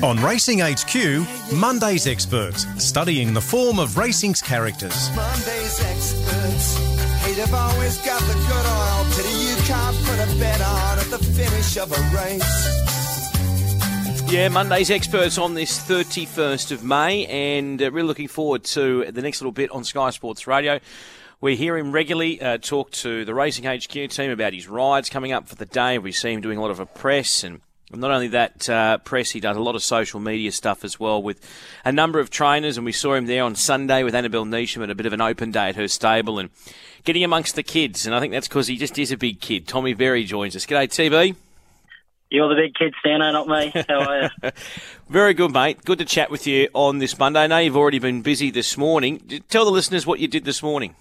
On Racing HQ, Monday's Experts, studying the form of racing's characters. Monday's experts. Hey, they've always got the good oil. Pity you can't put a bet on at the finish of a race. Yeah, Monday's experts on this 31st of May, and uh, really looking forward to the next little bit on Sky Sports Radio. We hear him regularly uh, talk to the Racing HQ team about his rides coming up for the day. We see him doing a lot of a press, and not only that uh, press, he does a lot of social media stuff as well with a number of trainers. And we saw him there on Sunday with Annabel Neasham at a bit of an open day at her stable and getting amongst the kids. And I think that's because he just is a big kid. Tommy Berry joins us. G'day, TB. You're the big kid, Stano, not me. How are you? Very good, mate. Good to chat with you on this Monday. I know you've already been busy this morning. Tell the listeners what you did this morning.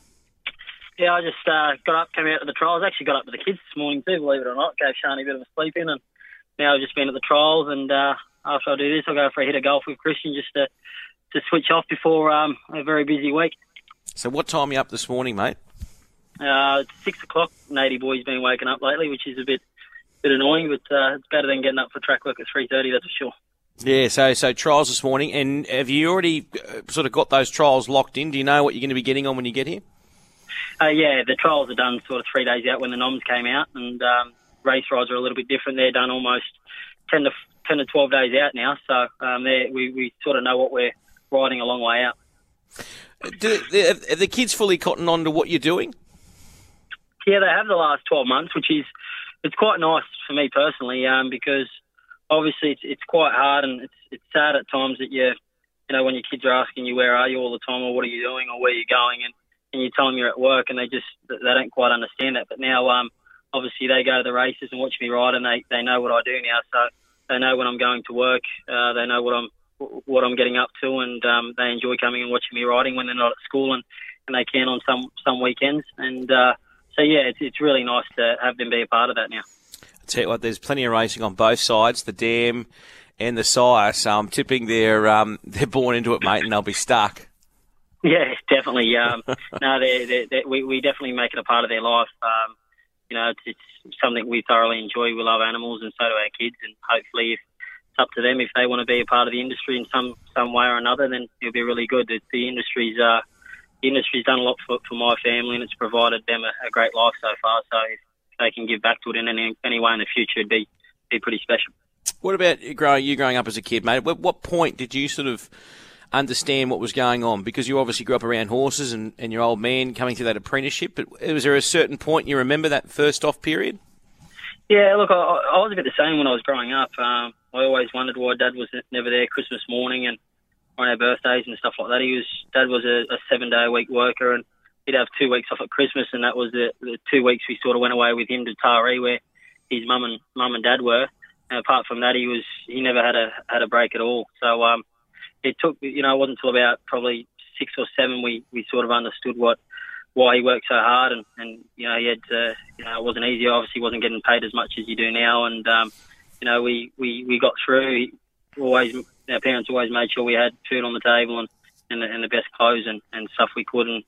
Yeah, I just uh, got up, came out to the trials. Actually, got up with the kids this morning too, believe it or not. Gave Shani a bit of a sleep in, and now I've just been at the trials. And uh, after I do this, I'll go for a hit of golf with Christian just to to switch off before um, a very busy week. So, what time are you up this morning, mate? Uh, it's six o'clock. Nady boy's been waking up lately, which is a bit bit annoying, but uh, it's better than getting up for track work at three thirty. That's for sure. Yeah, so so trials this morning, and have you already uh, sort of got those trials locked in? Do you know what you're going to be getting on when you get here? Uh, yeah, the trials are done sort of three days out when the noms came out, and um, race rides are a little bit different. They're done almost ten to ten to twelve days out now, so um, we we sort of know what we're riding a long way out. Do, are the kids fully cotton on to what you're doing? Yeah, they have the last twelve months, which is it's quite nice for me personally, um, because obviously it's it's quite hard and it's it's sad at times that you you know when your kids are asking you where are you all the time or what are you doing or where are you going and and you tell them you're at work and they just they don't quite understand that. But now um, obviously they go to the races and watch me ride and they they know what I do now, so they know when I'm going to work, uh, they know what I'm what I'm getting up to, and um, they enjoy coming and watching me riding when they're not at school and and they can on some some weekends and. Uh, so yeah, it's, it's really nice to have them be a part of that now. I tell you what, there's plenty of racing on both sides, the dam and the sire. So I'm tipping they're um, they're born into it, mate, and they'll be stuck. Yeah, definitely. Um, no, they're, they're, they're, we we definitely make it a part of their life. Um, you know, it's, it's something we thoroughly enjoy. We love animals, and so do our kids. And hopefully, if it's up to them, if they want to be a part of the industry in some some way or another, then it'll be really good. The, the industry's uh, the industry's done a lot for, for my family and it's provided them a, a great life so far. So if they can give back to it in any, any way in the future, it'd be, be pretty special. What about growing you growing up as a kid, mate? At what point did you sort of understand what was going on? Because you obviously grew up around horses and, and your old man coming through that apprenticeship. But was there a certain point you remember that first off period? Yeah, look, I, I was a bit the same when I was growing up. Um, I always wondered why Dad was never there Christmas morning and on our birthdays and stuff like that. He was Dad was a, a seven day a week worker, and he'd have two weeks off at Christmas, and that was the, the two weeks we sort of went away with him to Taree, where his mum and mum and dad were. And apart from that, he was he never had a had a break at all. So um, it took you know it wasn't until about probably six or seven we we sort of understood what why he worked so hard, and and you know he had uh, you know it wasn't easy. Obviously, wasn't getting paid as much as you do now, and um, you know we we we got through. Always our parents always made sure we had food on the table and and the, and the best clothes and, and stuff we could and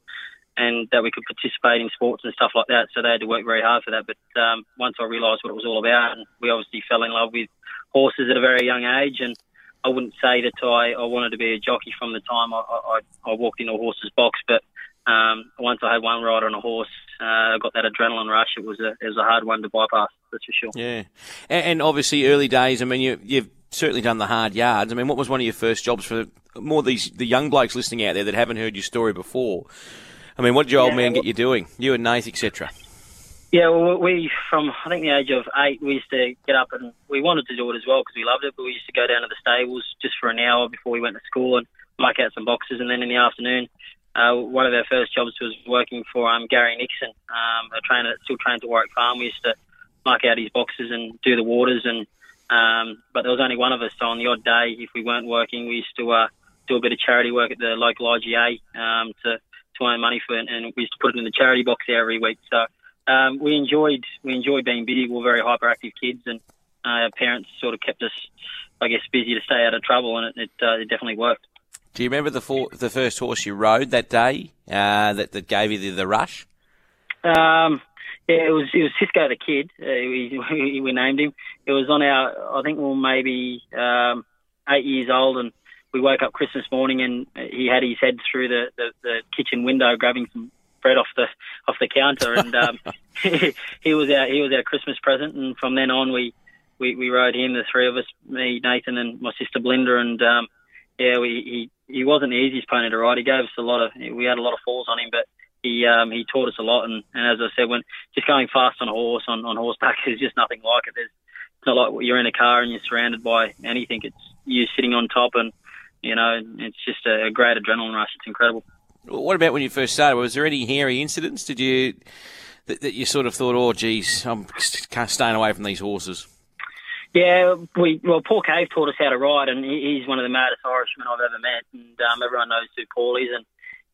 and that we could participate in sports and stuff like that. So they had to work very hard for that. But um, once I realised what it was all about, and we obviously fell in love with horses at a very young age, and I wouldn't say that I, I wanted to be a jockey from the time I, I, I walked into a horse's box, but um, once I had one ride on a horse, uh, I got that adrenaline rush. It was a it was a hard one to bypass, that's for sure. Yeah, and, and obviously early days. I mean, you, you've certainly done the hard yards. I mean, what was one of your first jobs for more these the young blokes listening out there that haven't heard your story before? I mean, what did your old man get you doing? You and Nath, etc. Yeah, well, we from I think the age of eight, we used to get up and we wanted to do it as well because we loved it. But we used to go down to the stables just for an hour before we went to school and muck out some boxes, and then in the afternoon, uh, one of our first jobs was working for um, Gary Nixon, um, a trainer that still trained at Warwick Farm. We used to muck out his boxes and do the waters and um, but there was only one of us, so on the odd day, if we weren't working, we used to uh, do a bit of charity work at the local IGA um, to to earn money for it, and we used to put it in the charity box every week. So um, we enjoyed we enjoyed being busy. We were very hyperactive kids, and uh, our parents sort of kept us, I guess, busy to stay out of trouble, and it, it, uh, it definitely worked. Do you remember the for, the first horse you rode that day uh, that that gave you the, the rush? Um, yeah, it was it was Cisco the kid. Uh, we, we named him. It was on our I think well maybe um, eight years old, and we woke up Christmas morning, and he had his head through the, the, the kitchen window grabbing some bread off the off the counter, and um, he was our he was our Christmas present. And from then on, we we, we rode him, the three of us, me, Nathan, and my sister Belinda, and um, yeah, we he he wasn't the easiest pony to ride. He gave us a lot of we had a lot of falls on him, but he um, he taught us a lot. And, and as I said, when just going fast on a horse on, on horseback is just nothing like it. There's it's not like you're in a car and you're surrounded by anything. It's you sitting on top, and you know it's just a, a great adrenaline rush. It's incredible. What about when you first started? Was there any hairy incidents? Did you that, that you sort of thought, oh, geez, I'm staying away from these horses? Yeah, we well, Paul Cave taught us how to ride, and he's one of the maddest Irishmen I've ever met, and um, everyone knows who Paul is. And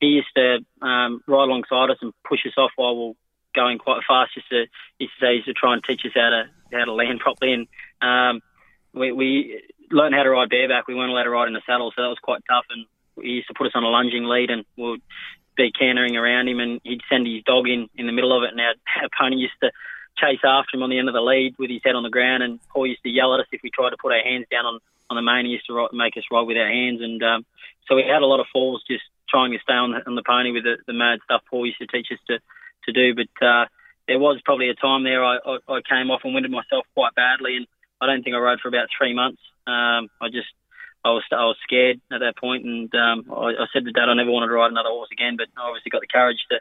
he used to um, ride alongside us and push us off while we are going quite fast. Just to, he used to used to try and teach us how to how to land properly. And um, we, we learned how to ride bareback. We weren't allowed to ride in the saddle, so that was quite tough. And he used to put us on a lunging lead, and we'd be cantering around him, and he'd send his dog in in the middle of it, and our, our pony used to chase after him on the end of the lead with his head on the ground, and Paul used to yell at us if we tried to put our hands down on, on the mane. He used to make us ride with our hands, and um, so we had a lot of falls just trying to stay on the, on the pony with the, the mad stuff Paul used to teach us to, to do. But uh, there was probably a time there I, I, I came off and winded myself quite badly, and I don't think I rode for about three months. Um, I just I was I was scared at that point, and um, I, I said to Dad I never wanted to ride another horse again. But I obviously got the courage to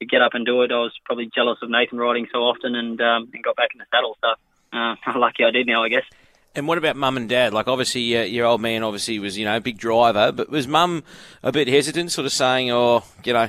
to get up and do it. I was probably jealous of Nathan riding so often and um, and got back in the saddle. So uh, lucky I did now, I guess. And what about mum and dad? Like, obviously, uh, your old man obviously was, you know, a big driver, but was mum a bit hesitant, sort of saying, oh, you know,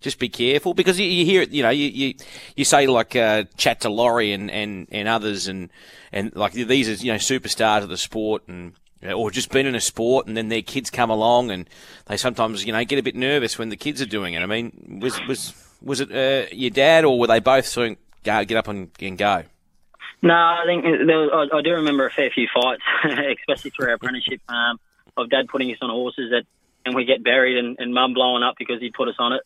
just be careful? Because you, you hear it, you know, you, you, you say, like, uh, chat to Laurie and, and, and others, and, and, like, these are, you know, superstars of the sport, and, or just been in a sport, and then their kids come along, and they sometimes, you know, get a bit nervous when the kids are doing it. I mean, was, was, was it uh, your dad, or were they both sort of get up and, and go? No, I think was, I, I do remember a fair few fights, especially through our apprenticeship, um, of Dad putting us on horses that, and we get buried, and, and Mum blowing up because he put us on it,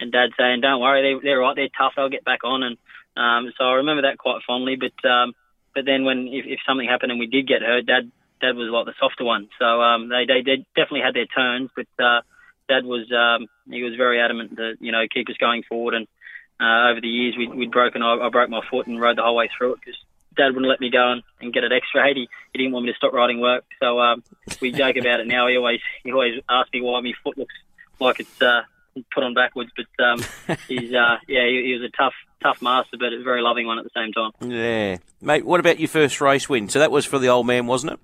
and Dad saying, "Don't worry, they, they're right, they're tough, they'll get back on." And um, so I remember that quite fondly. But um, but then when if, if something happened and we did get hurt, Dad Dad was like the softer one. So um, they, they they definitely had their turns, but uh, Dad was um, he was very adamant to you know keep us going forward. And uh, over the years, we, we'd broken. I, I broke my foot and rode the whole way through it because Dad wouldn't let me go and, and get it X-rayed. He, he didn't want me to stop riding work. So um, we joke about it now. He always he always asks me why my foot looks like it's uh, put on backwards. But um, he's uh, yeah, he, he was a tough tough master, but a very loving one at the same time. Yeah, mate. What about your first race win? So that was for the old man, wasn't it?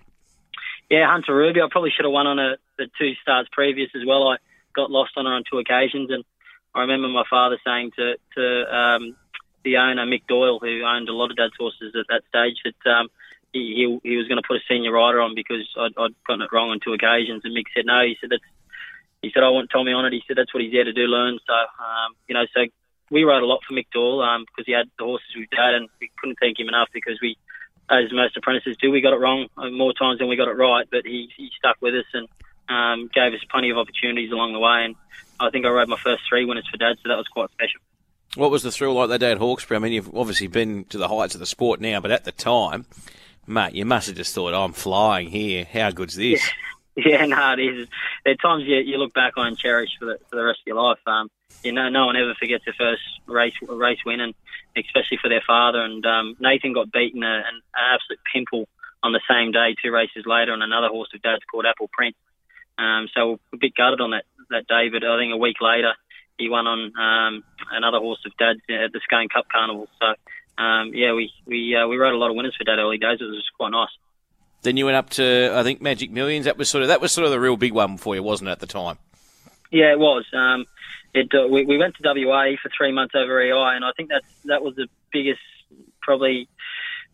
Yeah, Hunter Ruby. I probably should have won on a, the two starts previous as well. I got lost on her on two occasions, and I remember my father saying to to um, the owner Mick Doyle, who owned a lot of Dad's horses at that stage, that um, he, he he was going to put a senior rider on because I'd, I'd gotten it wrong on two occasions, and Mick said no. He said that's he said I want Tommy on it. He said that's what he's there to do, learn. So um, you know, so we rode a lot for Mick Doyle um, because he had the horses with Dad, and we couldn't thank him enough because we, as most apprentices do, we got it wrong more times than we got it right. But he he stuck with us and um, gave us plenty of opportunities along the way, and I think I rode my first three winners for Dad, so that was quite special. What was the thrill like that day at Hawkesbury? I mean, you've obviously been to the heights of the sport now, but at the time, mate, you must have just thought, I'm flying here. How good's this? Yeah. Yeah, no, it is. There are times you, you look back on and cherish for the, for the rest of your life. Um, you know, no one ever forgets their first race race win, and especially for their father. And um, Nathan got beaten a, an, absolute pimple on the same day, two races later, on another horse of Dad's called Apple Prince. Um, so a bit gutted on that that day, but I think a week later he won on um, another horse of Dad's at the Scone Cup Carnival. So um, yeah, we we uh, we rode a lot of winners for Dad early days. It was quite nice. Then you went up to I think Magic Millions. That was sort of that was sort of the real big one for you, wasn't it, at the time? Yeah, it was. Um, it uh, we, we went to WA for three months over EI, and I think that's that was the biggest probably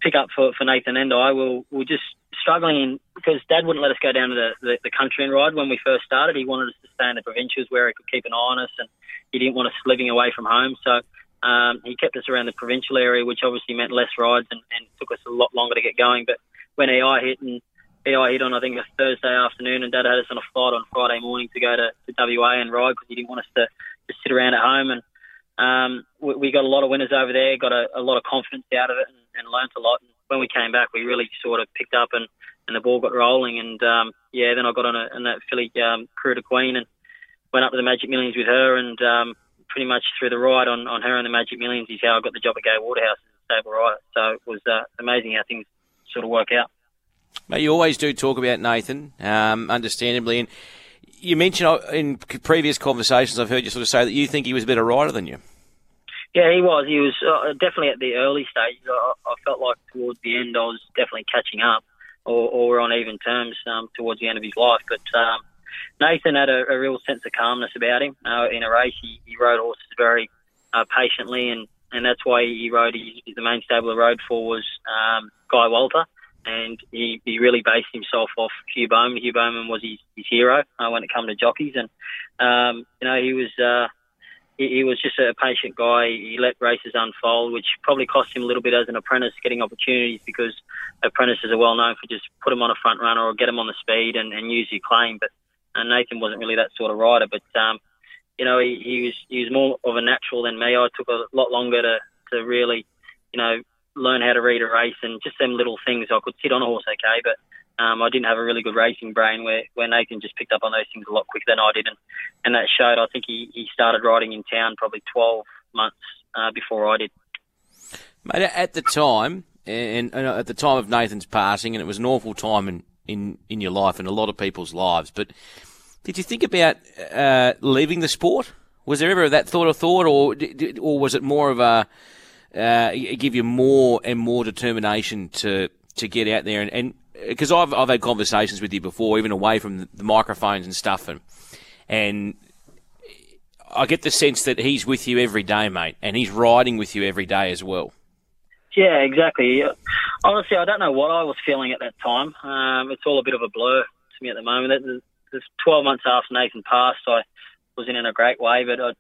pick up for, for Nathan and I. We we're just struggling because Dad wouldn't let us go down to the, the, the, country and ride when we first started. He wanted us to stay in the provincials where he could keep an eye on us, and he didn't want us living away from home. So um, he kept us around the provincial area, which obviously meant less rides and, and took us a lot longer to get going. But when EI hit and EI hit on, I think a Thursday afternoon, and Dad had us on a flight on Friday morning to go to, to WA and ride because he didn't want us to sit around at home. And um, we, we got a lot of winners over there, got a, a lot of confidence out of it, and, and learnt a lot. And when we came back, we really sort of picked up and, and the ball got rolling. And um, yeah, then I got on, a, on that filly um, to Queen and went up to the Magic Millions with her, and um, pretty much through the ride on, on her and the Magic Millions is how I got the job at Gai Waterhouse as a stable rider. So it was uh, amazing how things sort of work out. Mate, you always do talk about Nathan, um, understandably, and you mentioned uh, in previous conversations I've heard you sort of say that you think he was a better rider than you. Yeah, he was. He was uh, definitely at the early stages. I, I, felt like towards the end I was definitely catching up, or, or on even terms um, towards the end of his life. But um, Nathan had a, a, real sense of calmness about him. Uh, in a race, he, he rode horses very uh, patiently, and, and that's why he rode. He, the main stable he rode for was um, Guy Walter and he, he really based himself off Hugh Bowman. Hugh Bowman was his, his hero uh, when it came to jockeys, and um, you know he was uh, he, he, was just a patient guy. He let races unfold, which probably cost him a little bit as an apprentice getting opportunities because apprentices are well known for just put him on a front runner or get him on the speed and, and use your claim. But uh, Nathan wasn't really that sort of rider, but um, you know he, he was he was more of a natural than me. I took a lot longer to to really you know learn how to read a race and just them little things. I could sit on a horse okay, but um, I didn't have a really good racing brain where, where Nathan just picked up on those things a lot quicker than I did. And, and that showed, I think he, he started riding in town probably 12 months uh, before I did. Mate, at the time, and, and, at the time of Nathan's passing, and it was an awful time in, in, in your life and a lot of people's lives, but did you think about uh, leaving the sport? Was there ever that thought of thought, or or was it more of a uh, give you more and more determination to to get out there and, and because I've I've had conversations with you before, even away from the microphones and stuff, and and I get the sense that he's with you every day, mate, and he's riding with you every day as well. Yeah, exactly. Honestly, I don't know what I was feeling at that time. Um, it's all a bit of a blur to me at the moment. There's 12 months after Nathan passed, I wasn't in a great way, but I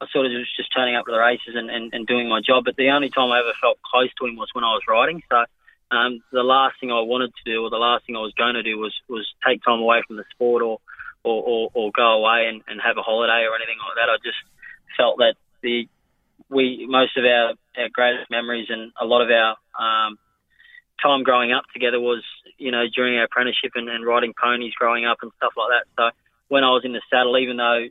I sort of was just turning up to the races and, and, and doing my job. But the only time I ever felt close to him was when I was riding. So um, the last thing I wanted to do, or the last thing I was going to do, was was take time away from the sport, or or, or, or go away and, and have a holiday or anything like that. I just felt that the we most of our, our greatest memories and a lot of our um, time growing up together was you know during our apprenticeship and, and riding ponies growing up and stuff like that. So when I was in the saddle, even though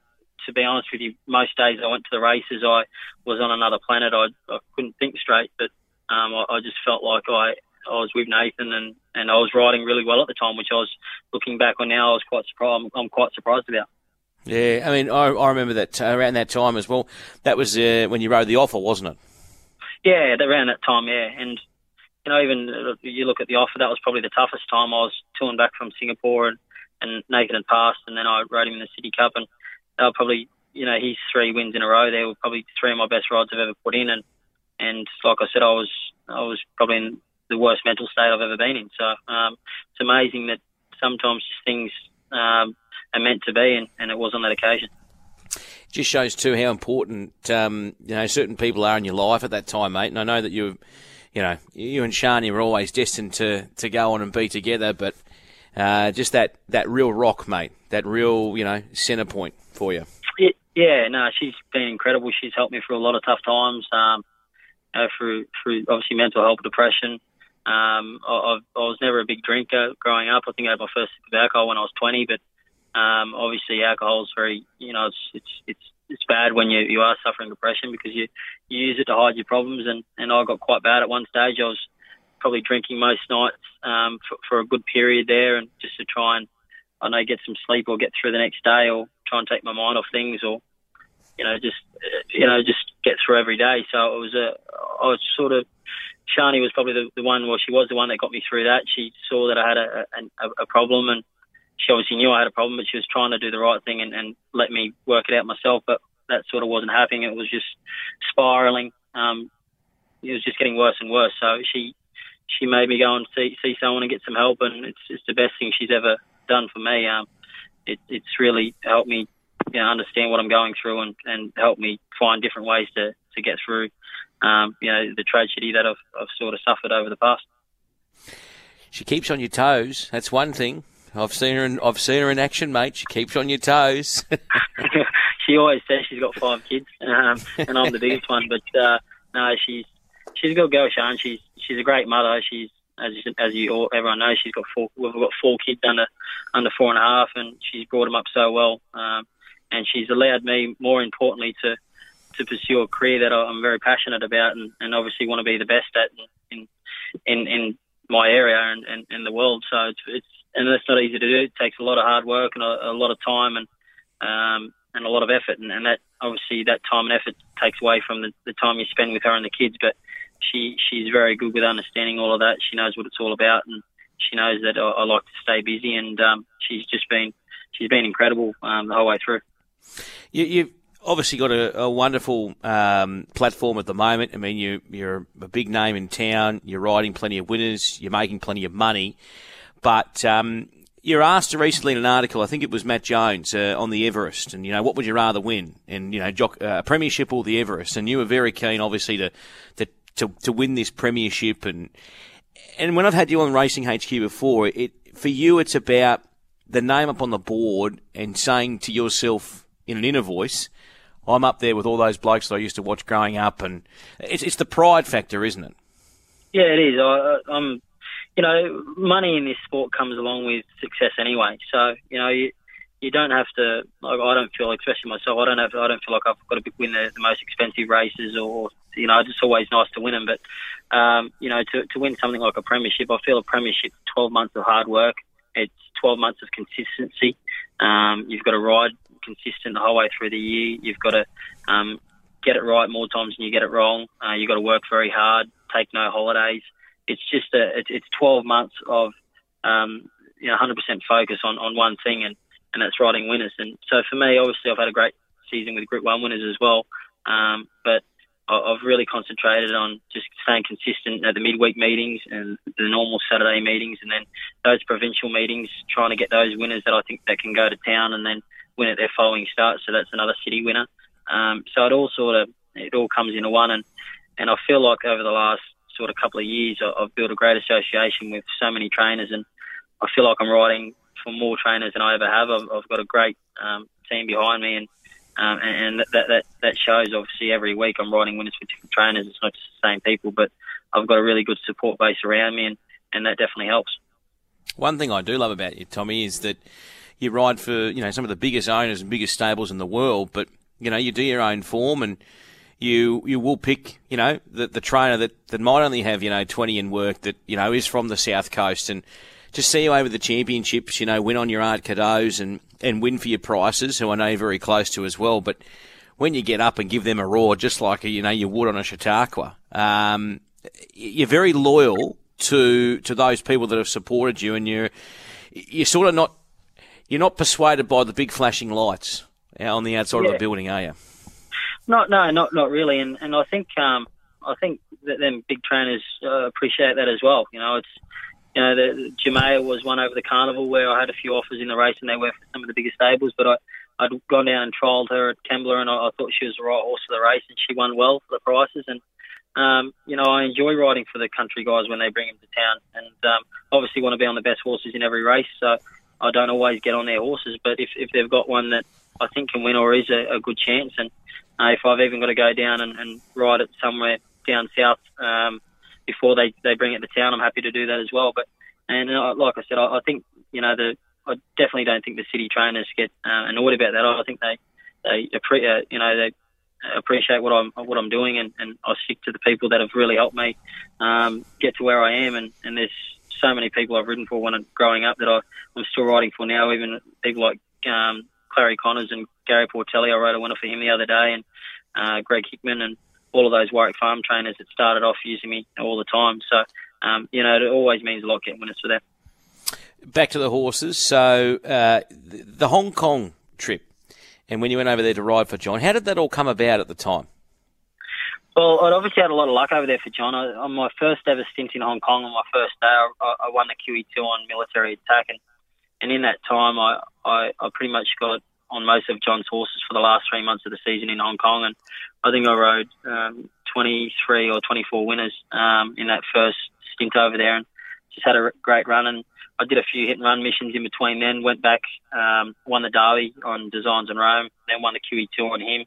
to be honest with you, most days I went to the races, I was on another planet. I, I couldn't think straight, but um, I, I just felt like I, I was with Nathan and, and I was riding really well at the time, which I was looking back on now, I was quite surprised. I'm, I'm quite surprised about. Yeah, I mean, I, I remember that uh, around that time as well. That was uh, when you rode the offer, wasn't it? Yeah, around that time, yeah. And, you know, even uh, you look at the offer, that was probably the toughest time. I was touring back from Singapore and, and Nathan had passed, and then I rode him in the City Cup. And they were probably, you know, his three wins in a row. They were probably three of my best rides I've ever put in, and and like I said, I was I was probably in the worst mental state I've ever been in. So um, it's amazing that sometimes things um, are meant to be, and, and it was on that occasion. Just shows too how important um, you know certain people are in your life at that time, mate. And I know that you, you know, you and Shani were always destined to to go on and be together, but uh, just that that real rock, mate. That real you know centre point for you. Yeah, no, she's been incredible. She's helped me through a lot of tough times. Um, uh, through through obviously mental health, depression. Um, I, I was never a big drinker growing up. I think I had my first sip of alcohol when I was 20, but um, obviously alcohol is very, you know, it's it's it's it's bad when you you are suffering depression because you you use it to hide your problems. And and I got quite bad at one stage. I was probably drinking most nights um, for, for a good period there, and just to try and I know get some sleep or get through the next day or try and take my mind off things or you know just you know just get through every day. So it was a I was sort of Shani was probably the, the one. Well, she was the one that got me through that. She saw that I had a, a, a problem and she obviously knew I had a problem, but she was trying to do the right thing and, and let me work it out myself. But that sort of wasn't happening. It was just spiraling. Um, it was just getting worse and worse. So she she made me go and see see someone and get some help, and it's it's the best thing she's ever done for me. Um, it, it's really helped me you know, understand what I'm going through and, and help me find different ways to, to get through, um, you know, the tragedy that I've, I've sort of suffered over the past. She keeps on your toes. That's one thing. I've seen her in I've seen her in action, mate. She keeps on your toes. she always says she's got five kids, um, and I'm the biggest one. But uh, no, she's she's a good girl, Sean. She's she's a great mother. She's as as you all, everyone knows, she's got four. We've got four kids under under four and a half, and she's brought them up so well. Um, and she's allowed me, more importantly, to to pursue a career that I'm very passionate about, and, and obviously want to be the best at in in in my area and, and, and the world. So it's, it's and that's not easy to do. It takes a lot of hard work and a, a lot of time and um, and a lot of effort, and, and that obviously that time and effort takes away from the, the time you spend with her and the kids. But she she's very good with understanding all of that. She knows what it's all about, and she knows that I, I like to stay busy. And um, she's just been she's been incredible um, the whole way through. You, you've obviously got a, a wonderful um, platform at the moment. I mean, you, you're a big name in town. You're riding plenty of winners. You're making plenty of money, but um, you're asked recently in an article, I think it was Matt Jones uh, on the Everest, and you know what would you rather win, and you know jock, uh, premiership or the Everest, and you were very keen, obviously, to to to, to win this premiership, and and when I've had you on Racing HQ before, it for you it's about the name up on the board and saying to yourself in an inner voice, I'm up there with all those blokes that I used to watch growing up, and it's it's the pride factor, isn't it? Yeah, it is. I, I'm you know, money in this sport comes along with success anyway. So, you know, you, you don't have to. Like, I don't feel, especially myself, I don't have. I don't feel like I've got to win the, the most expensive races, or you know, it's always nice to win them. But um, you know, to to win something like a premiership, I feel a premiership, 12 months of hard work. It's 12 months of consistency. Um, you've got to ride consistent the whole way through the year. You've got to um, get it right more times than you get it wrong. Uh, you've got to work very hard, take no holidays it's just a it's, it's 12 months of um, you know 100% focus on, on one thing and and that's riding winners. And so for me, obviously, I've had a great season with Group One winners as well. Um, but I've really concentrated on just staying consistent at the midweek meetings and the normal Saturday meetings, and then those provincial meetings, trying to get those winners that I think that can go to town and then win at their following start. So that's another city winner. Um, so it all sort of it all comes into one, and and I feel like over the last sort of couple of years, I've built a great association with so many trainers, and I feel like I'm riding for more trainers than I ever have. I've, I've got a great um, team behind me, and um, and that, that that shows. Obviously, every week I'm riding winners with different trainers. It's not just the same people, but I've got a really good support base around me, and, and that definitely helps. One thing I do love about you, Tommy, is that you ride for you know some of the biggest owners and biggest stables in the world, but you know you do your own form and you you will pick, you know, the, the trainer that, that might only have, you know, 20 in work that, you know, is from the South Coast and just see you over the championships, you know, win on your Ard Cadeaux and, and win for your prices, who I know you're very close to as well. But when you get up and give them a roar, just like, you know, you would on a Chautauqua, um, you're very loyal to, to those people that have supported you and you're, you're sort of not, you're not persuaded by the big flashing lights on the outside yeah. of the building, are you? Not, no, not not really, and and I think um, I think that them big trainers uh, appreciate that as well. You know, it's you know the Jamea was one over the carnival where I had a few offers in the race, and they were for some of the biggest stables, but I. I'd gone down and trialled her at Kembla, and I, I thought she was the right horse for the race, and she won well for the prices. And um, you know, I enjoy riding for the country guys when they bring them to town, and um, obviously want to be on the best horses in every race. So I don't always get on their horses, but if, if they've got one that I think can win or is a, a good chance, and uh, if I've even got to go down and, and ride it somewhere down south um, before they, they bring it to town, I'm happy to do that as well. But and uh, like I said, I, I think you know the I definitely don't think the city trainers get uh, annoyed about that. I think they they appre- uh, you know they appreciate what I'm what I'm doing, and, and I stick to the people that have really helped me um, get to where I am. And, and there's so many people I've ridden for when I'm growing up that I, I'm still riding for now. Even people like um, Clarry Conners and Gary Portelli. I rode a winner for him the other day, and uh, Greg Hickman and all of those Warwick Farm trainers that started off using me all the time. So, um, you know, it always means a lot getting winners for them. Back to the horses. So, uh, the Hong Kong trip, and when you went over there to ride for John, how did that all come about at the time? Well, I'd obviously had a lot of luck over there for John. I, on my first ever stint in Hong Kong, on my first day, I, I won the QE2 on military attack, and, and in that time, I, I, I pretty much got on most of John's horses for the last three months of the season in Hong Kong, and I think I rode um, 23 or 24 winners um, in that first stint over there, and just had a great run. And I did a few hit and run missions in between. Then went back, um, won the Derby on Designs on Rome, then won the QE2 on him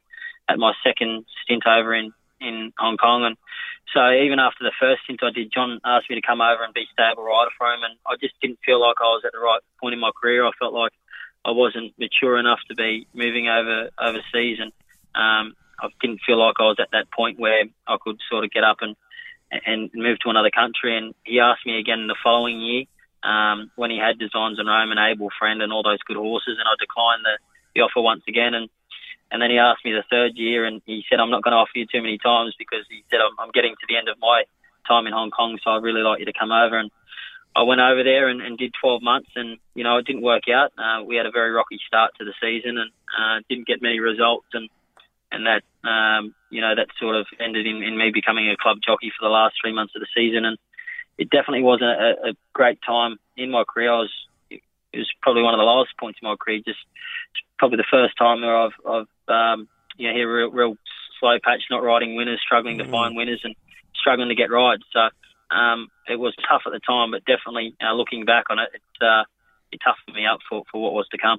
at my second stint over in in Hong Kong, and so even after the first stint I did, John asked me to come over and be stable rider for him, and I just didn't feel like I was at the right point in my career. I felt like I wasn't mature enough to be moving over overseas, and um, I didn't feel like I was at that point where I could sort of get up and and move to another country. And he asked me again the following year um, when he had Designs on Rome and Able Friend and all those good horses, and I declined the, the offer once again. And and then he asked me the third year, and he said, "I'm not going to offer you too many times because he said I'm, I'm getting to the end of my time in Hong Kong, so I'd really like you to come over." And I went over there and, and did 12 months, and you know it didn't work out. Uh, we had a very rocky start to the season, and uh, didn't get many results, and and that um, you know that sort of ended in, in me becoming a club jockey for the last three months of the season, and it definitely wasn't a, a great time in my career. I was it was probably one of the lowest points in my career. Just probably the first time where I've I've um, you know hit a real, real slow patch, not riding winners, struggling Mm-hmm. to find winners, and struggling to get rides. So um, it was tough at the time, but definitely uh, looking back on it, it, uh, it toughened me up for, for what was to come.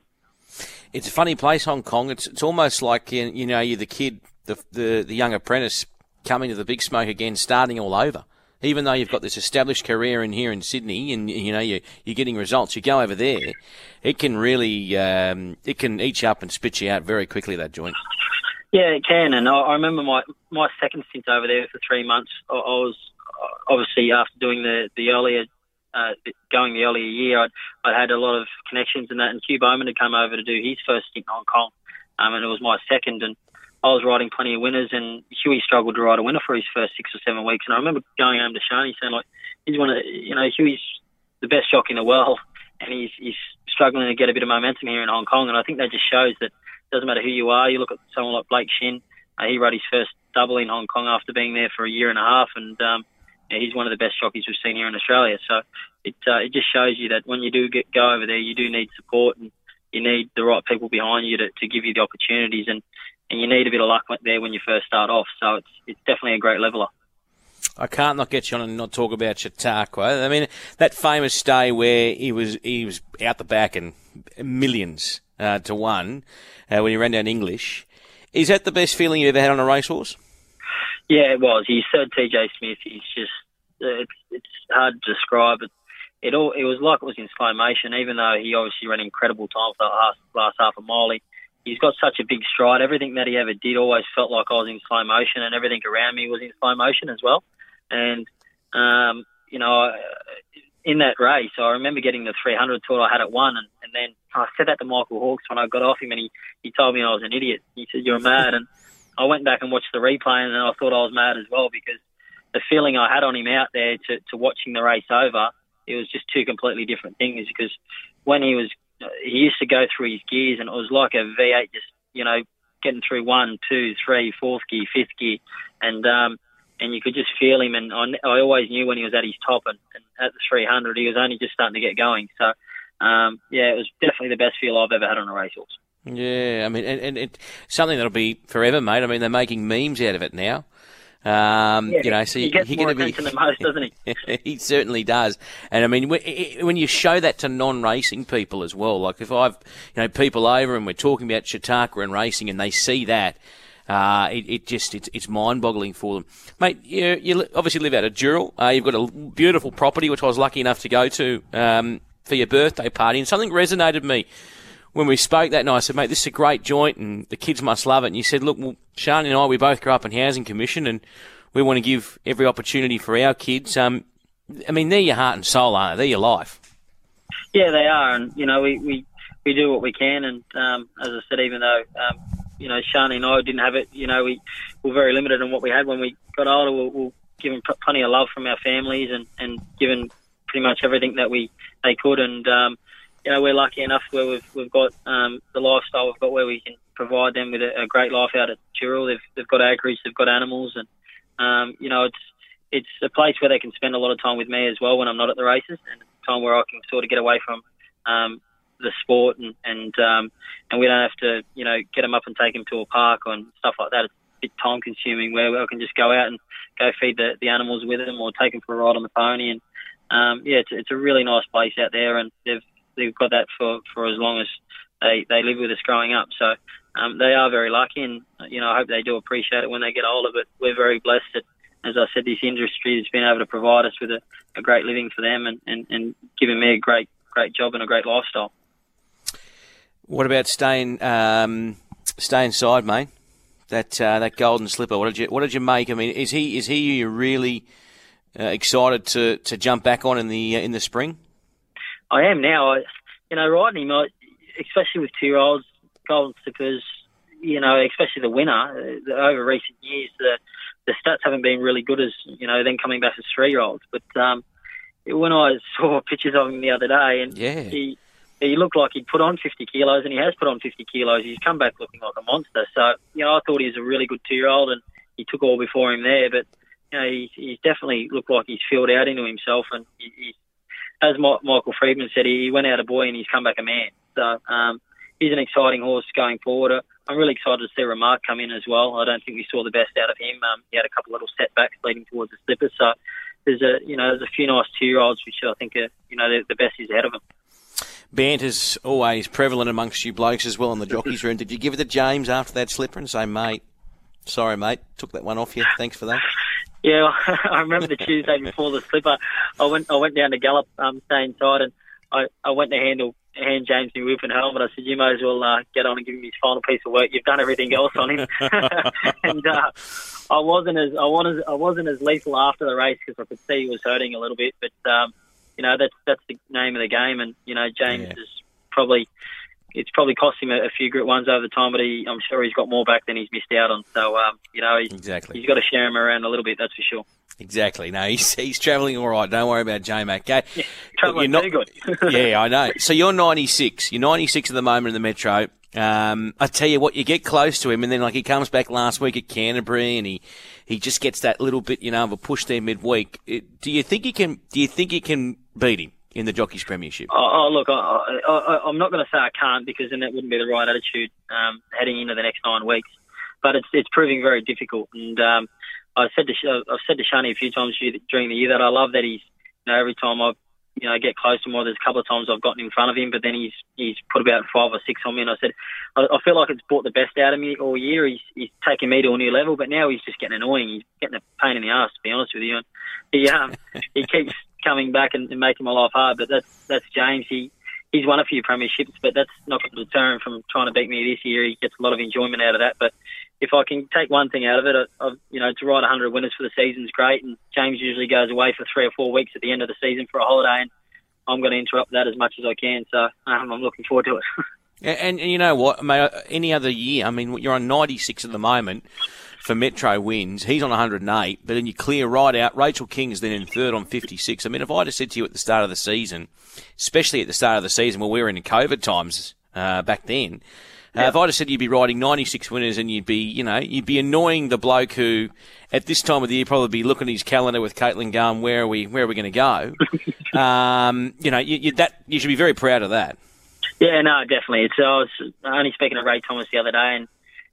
It's a funny place, Hong Kong. It's it's almost like you know you're the kid, the the, the young apprentice coming to the big smoke again, starting all over. Even though you've got this established career in here in Sydney, and you know you you're getting results, you go over there, it can really um, it can eat you up and spit you out very quickly. That joint. Yeah, it can. And I, I remember my my second stint over there for three months. I, I was obviously after doing the the earlier uh, going the earlier year, I'd, I'd had a lot of connections and that. And Hugh Bowman had come over to do his first stint in Hong Kong, um, and it was my second. And I was riding plenty of winners, and Huey struggled to ride a winner for his first six or seven weeks. And I remember going home to Shani saying like, he's one of you know Huey's the best jockey in the world, and he's he's struggling to get a bit of momentum here in Hong Kong. And I think that just shows that it doesn't matter who you are. You look at someone like Blake Shinn. Uh, he rode his first double in Hong Kong after being there for a year and a half, and um, he's one of the best jockeys we've seen here in Australia. So it uh, it just shows you that when you do get go over there, you do need support and you need the right people behind you to, to give you the opportunities, and, and you need a bit of luck there when you first start off. So it's it's definitely a great leveler. I can't not get you on and not talk about Chautauqua. I mean, that famous day where he was he was out the back and millions uh, to one uh, when he ran down English. Is that the best feeling you've ever had on a racehorse? Yeah, it was. He's said TJ Smith. He's just uh, it's it's hard to describe. It it all it was like it was in slow motion. Even though he obviously ran incredible time for the last, last half a mile, he, he's got such a big stride. Everything that he ever did always felt like I was in slow motion, and everything around me was in slow motion as well. And um, you know, in that race, I remember getting the 300 thought I had it won, and, and then I said that to Michael Hawkes when I got off him, and he, he told me I was an idiot. He said you're mad, and I went back and watched the replay, and then I thought I was mad as well because the feeling I had on him out there to, to watching the race over, it was just two completely different things. Because when he was, he used to go through his gears, and it was like a V8, just you know, getting through one, two, three, fourth gear, fifth gear, and um, and you could just feel him. And I, I always knew when he was at his top, and, and at the 300, he was only just starting to get going. So um, yeah, it was definitely the best feel I've ever had on a racehorse. Yeah, I mean, and, and it, something that'll be forever, mate. I mean, they're making memes out of it now. Um, Yeah, you know, so he gets more going to be. attention than most, doesn't he? he certainly does, and I mean, when- when you show that to non-racing people as well, like if I've, you know, people over and we're talking about Chautauqua and racing, and they see that, uh, it, it just it's, it's mind-boggling for them, mate. You, you obviously live out of Dural. Uh, you've got a beautiful property, which I was lucky enough to go to um, for your birthday party, and something resonated with me when we spoke that night, I said, mate, this is a great joint and the kids must love it. And you said, look, well, Sean and I, we both grew up in Housing Commission and we want to give every opportunity for our kids. Um, I mean, they're your heart and soul, aren't they? They're your life. Yeah, they are, and you know, we we, we do what we can, and um, as I said, even though um, you know Shani and I didn't have it, you know, we were very limited in what we had. When we got older, we'll, we'll given pl- plenty of love from our families, and and given pretty much everything that we they could, and um, you know, we're lucky enough where we've we've got um, the lifestyle we've got where we can provide them with a, a great life out at Dural. They've they've got acreage, they've got animals, and um, you know, it's it's a place where they can spend a lot of time with me as well when I'm not at the races, and time where I can sort of get away from um, the sport and and um, and we don't have to you know get them up and take them to a park and stuff like that. It's a bit time consuming where I can just go out and go feed the, the animals with them or take them for a ride on the pony and um, yeah, it's, it's a really nice place out there and they've they've got that for, for as long as they they live with us growing up. So um, they are very lucky, and you know I hope they do appreciate it when they get older. But we're very blessed that, as I said, this industry has been able to provide us with a, a great living for them and, and, and giving me a great great job and a great lifestyle. What about staying um, Stay Inside, mate? That uh, that golden slipper. What did you what did you make? I mean, is he is he really uh, excited to, to jump back on in the uh, in the spring? I am now. I, you know, riding him, I, especially with two year olds, golden slippers. You know, especially the winner. Uh, over recent years, the the stats haven't been really good as you know. Then coming back as three year olds, but um, when I saw pictures of him the other day, and yeah. he he looked like he'd put on 50 kilos, and he has put on 50 kilos. He's come back looking like a monster. So, you know, I thought he was a really good two-year-old, and he took all before him there. But, you know, he, he's definitely looked like he's filled out into himself. And he, he, as Michael Freedman said, he went out a boy and he's come back a man. So um, he's an exciting horse going forward. I'm really excited to see Remark come in as well. I don't think we saw the best out of him. Um, he had a couple of little setbacks leading towards the slipper. So there's a, you know, there's a few nice two-year-olds which I think are, you know, the, the best is ahead of him banter's always prevalent amongst you blokes as well in the jockeys room. Did you give it to James after that slipper and say, mate, sorry, mate, took that one off you. Thanks for that. Yeah, I remember the Tuesday before the slipper. I went I went down to Gallop, um, stay inside, and I, I went to handle hand James my whip and helmet. I said, "You may as well uh, get on and give him his final piece of work. You've done everything else on him." and uh, I wasn't as I wasn't I wasn't as lethal after the race because I could see he was hurting a little bit, but. Um, you know that's that's the name of the game. And you know James yeah. is probably it's probably cost him a, a, few Group Ones over the time, but he, I'm sure he's got more back than he's missed out on. So um, you know he's, exactly he's got to share him around a little bit. That's for sure. Exactly. No, he's he's travelling all right. Don't worry about J Mac. Okay. Yeah, travelling not, good. yeah, I know. So you're 96. You're 96 at the moment in the Metro. Um, I tell you what, you get close to him, and then like he comes back last week at Canterbury, and he he just gets that little bit, you know, of a push there midweek. It, do you think he can? Do you think he can beat him? In the Jockeys Premiership? Oh, oh look, I, am not going to say I can't because then that wouldn't be the right attitude um, heading into the next nine weeks. But it's it's proving very difficult, and um, I said to I've said to Shani a few times during the year that I love that he's you know every time I you know get close to him, there's a couple of times I've gotten in front of him, but then he's he's put about five or six on me, and I said I, I feel like it's brought the best out of me all year. He's he's taken me to a new level, but now he's just getting annoying. He's getting a pain in the ass, to be honest with you. And he um he keeps coming back and, and making my life hard. But that's that's James. He he's won a few premierships, but that's not going to deter him from trying to beat me this year. He gets a lot of enjoyment out of that. But if I can take one thing out of it, I, I, you know, to ride 100 winners for the season is great. And James usually goes away for three or four weeks at the end of the season for a holiday, and I'm going to interrupt that as much as I can. So um, I'm looking forward to it. and, and, you know what? Any other year, I mean, you're on 96 at the moment for Metro wins. He's on 108, but then you clear right out. Rachel King is then in third on 56. I mean, if I had said to you at the start of the season, especially at the start of the season where we were in COVID times uh, back then, uh, if I'd have said you'd be riding 96 winners and you'd be, you know, you'd be annoying the bloke who, at this time of the year, probably be looking at his calendar with Caitlin going, where are we, where are we going to go? um, you know, you, you, that you should be very proud of that. Yeah, no, definitely. It's I was only speaking to Ray Thomas the other day, and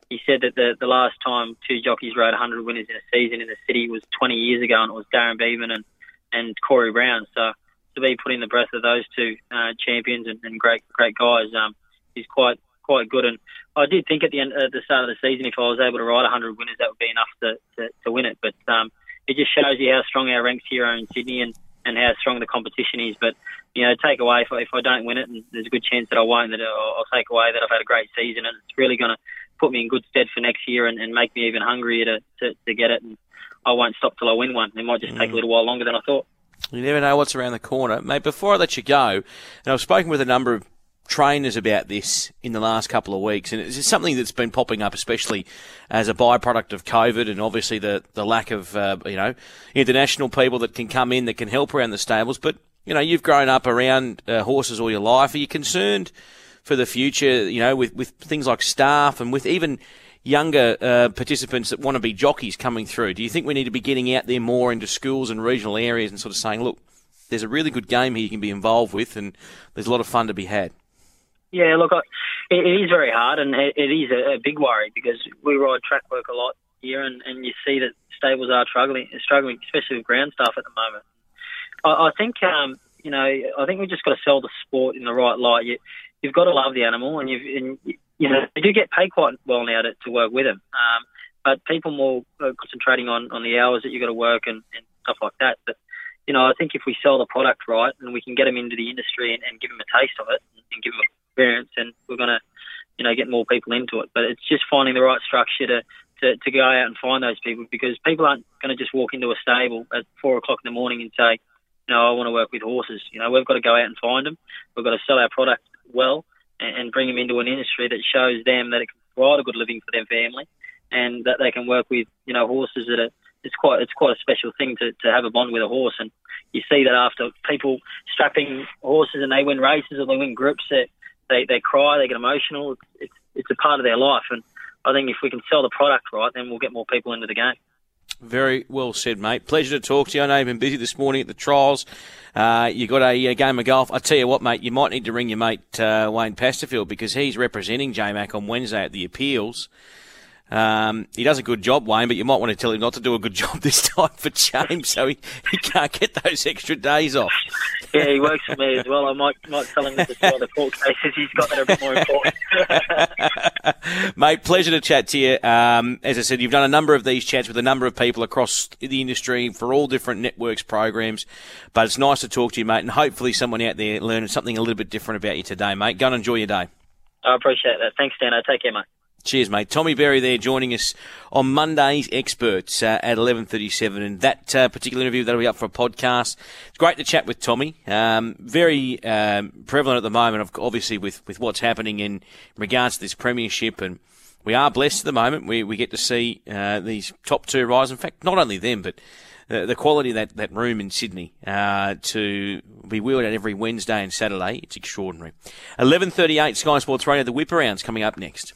he said that the, the last time two jockeys rode 100 winners in a season in the city was 20 years ago, and it was Darren Beadman and, and Corey Brown. So to be put in the breath of those two uh, champions and, and great great guys um, is quite quite good. And I did think at the end at the start of the season, if I was able to ride 100 winners, that would be enough to, to, to win it. But um, it just shows you how strong our ranks here are in Sydney and, and how strong the competition is. But you know, take away if I, if I don't win it, and there's a good chance that I won't, that I'll, I'll take away that I've had a great season, and it's really going to put me in good stead for next year and, and make me even hungrier to, to, to get it. And I won't stop till I win one. It might just take a mm. little while longer than I thought. You never know what's around the corner. Mate, before I let you go, and I've spoken with a number of trainers about this in the last couple of weeks, and it's something that's been popping up, especially as a byproduct of COVID, and obviously the the lack of uh, you know international people that can come in that can help around the stables. But you know, you've grown up around uh, horses all your life. Are you concerned for the future, you know, with, with things like staff and with even younger uh, participants that want to be jockeys coming through? Do you think we need to be getting out there more into schools and regional areas and sort of saying, look, there's a really good game here you can be involved with and there's a lot of fun to be had? Yeah, look, it, it is very hard and it, it is a, a big worry because we ride track work a lot here and, and you see that stables are struggling, struggling, especially with ground staff at the moment. I, I think, um, you know, I think we just got to sell the sport in the right light. You, you've got to love the animal, and you've and, you know you do get paid quite well now to, to work with them. Um, but people more concentrating on, on the hours that you've got to work and, and stuff like that. But you know, I think if we sell the product right and we can get them into the industry and, and give them a taste of it and give them experience, and we're going to, you know, get more people into it. But it's just finding the right structure to, to, to go out and find those people because people aren't going to just walk into a stable at four o'clock in the morning and say, know, I want to work with horses. You know, we've got to go out and find them. We've got to sell our product well and, and bring them into an industry that shows them that it can provide a good living for their family and that they can work with, you know, horses that are it's quite it's quite a special thing to, to have a bond with a horse, and you see that after people strapping horses and they win races or they win groups, that they, they cry, they get emotional. It's, it's it's a part of their life, and I think if we can sell the product right, then we'll get more people into the game. Very well said, mate. Pleasure to talk to you. I know you've been busy this morning at the trials. Uh, you got a, a, game of golf. I tell you what, mate, you might need to ring your mate uh, Wayne Pasterfield because he's representing J Mac on Wednesday at the appeals. Um, he does a good job, Wayne, but you might want to tell him not to do a good job this time for James, so he, he can't get those extra days off. Yeah, he works for me as well. I might might tell him that the other court cases he's got that are a bit more important. Mate, pleasure to chat to you. Um, as I said, you've done a number of these chats with a number of people across the industry for all different networks programs, but it's nice to talk to you, mate, and hopefully someone out there learned something a little bit different about you today, mate. Go and enjoy your day. I appreciate that. Thanks, Dan. I Take care, mate. Cheers, mate. Tommy Berry there joining us on Monday's Experts uh, at 11.37. And that uh, particular interview, that'll be up for a podcast. It's great to chat with Tommy. Um, very um, prevalent at the moment, obviously, with, with what's happening in regards to this premiership. And we are blessed at the moment. We, we get to see uh, these top two rise. In fact, not only them, but the, the quality of that, that room in Sydney uh, to be wheeled out every Wednesday and Saturday, it's extraordinary. 11.38 Sky Sports Radio, the whip around's coming up next.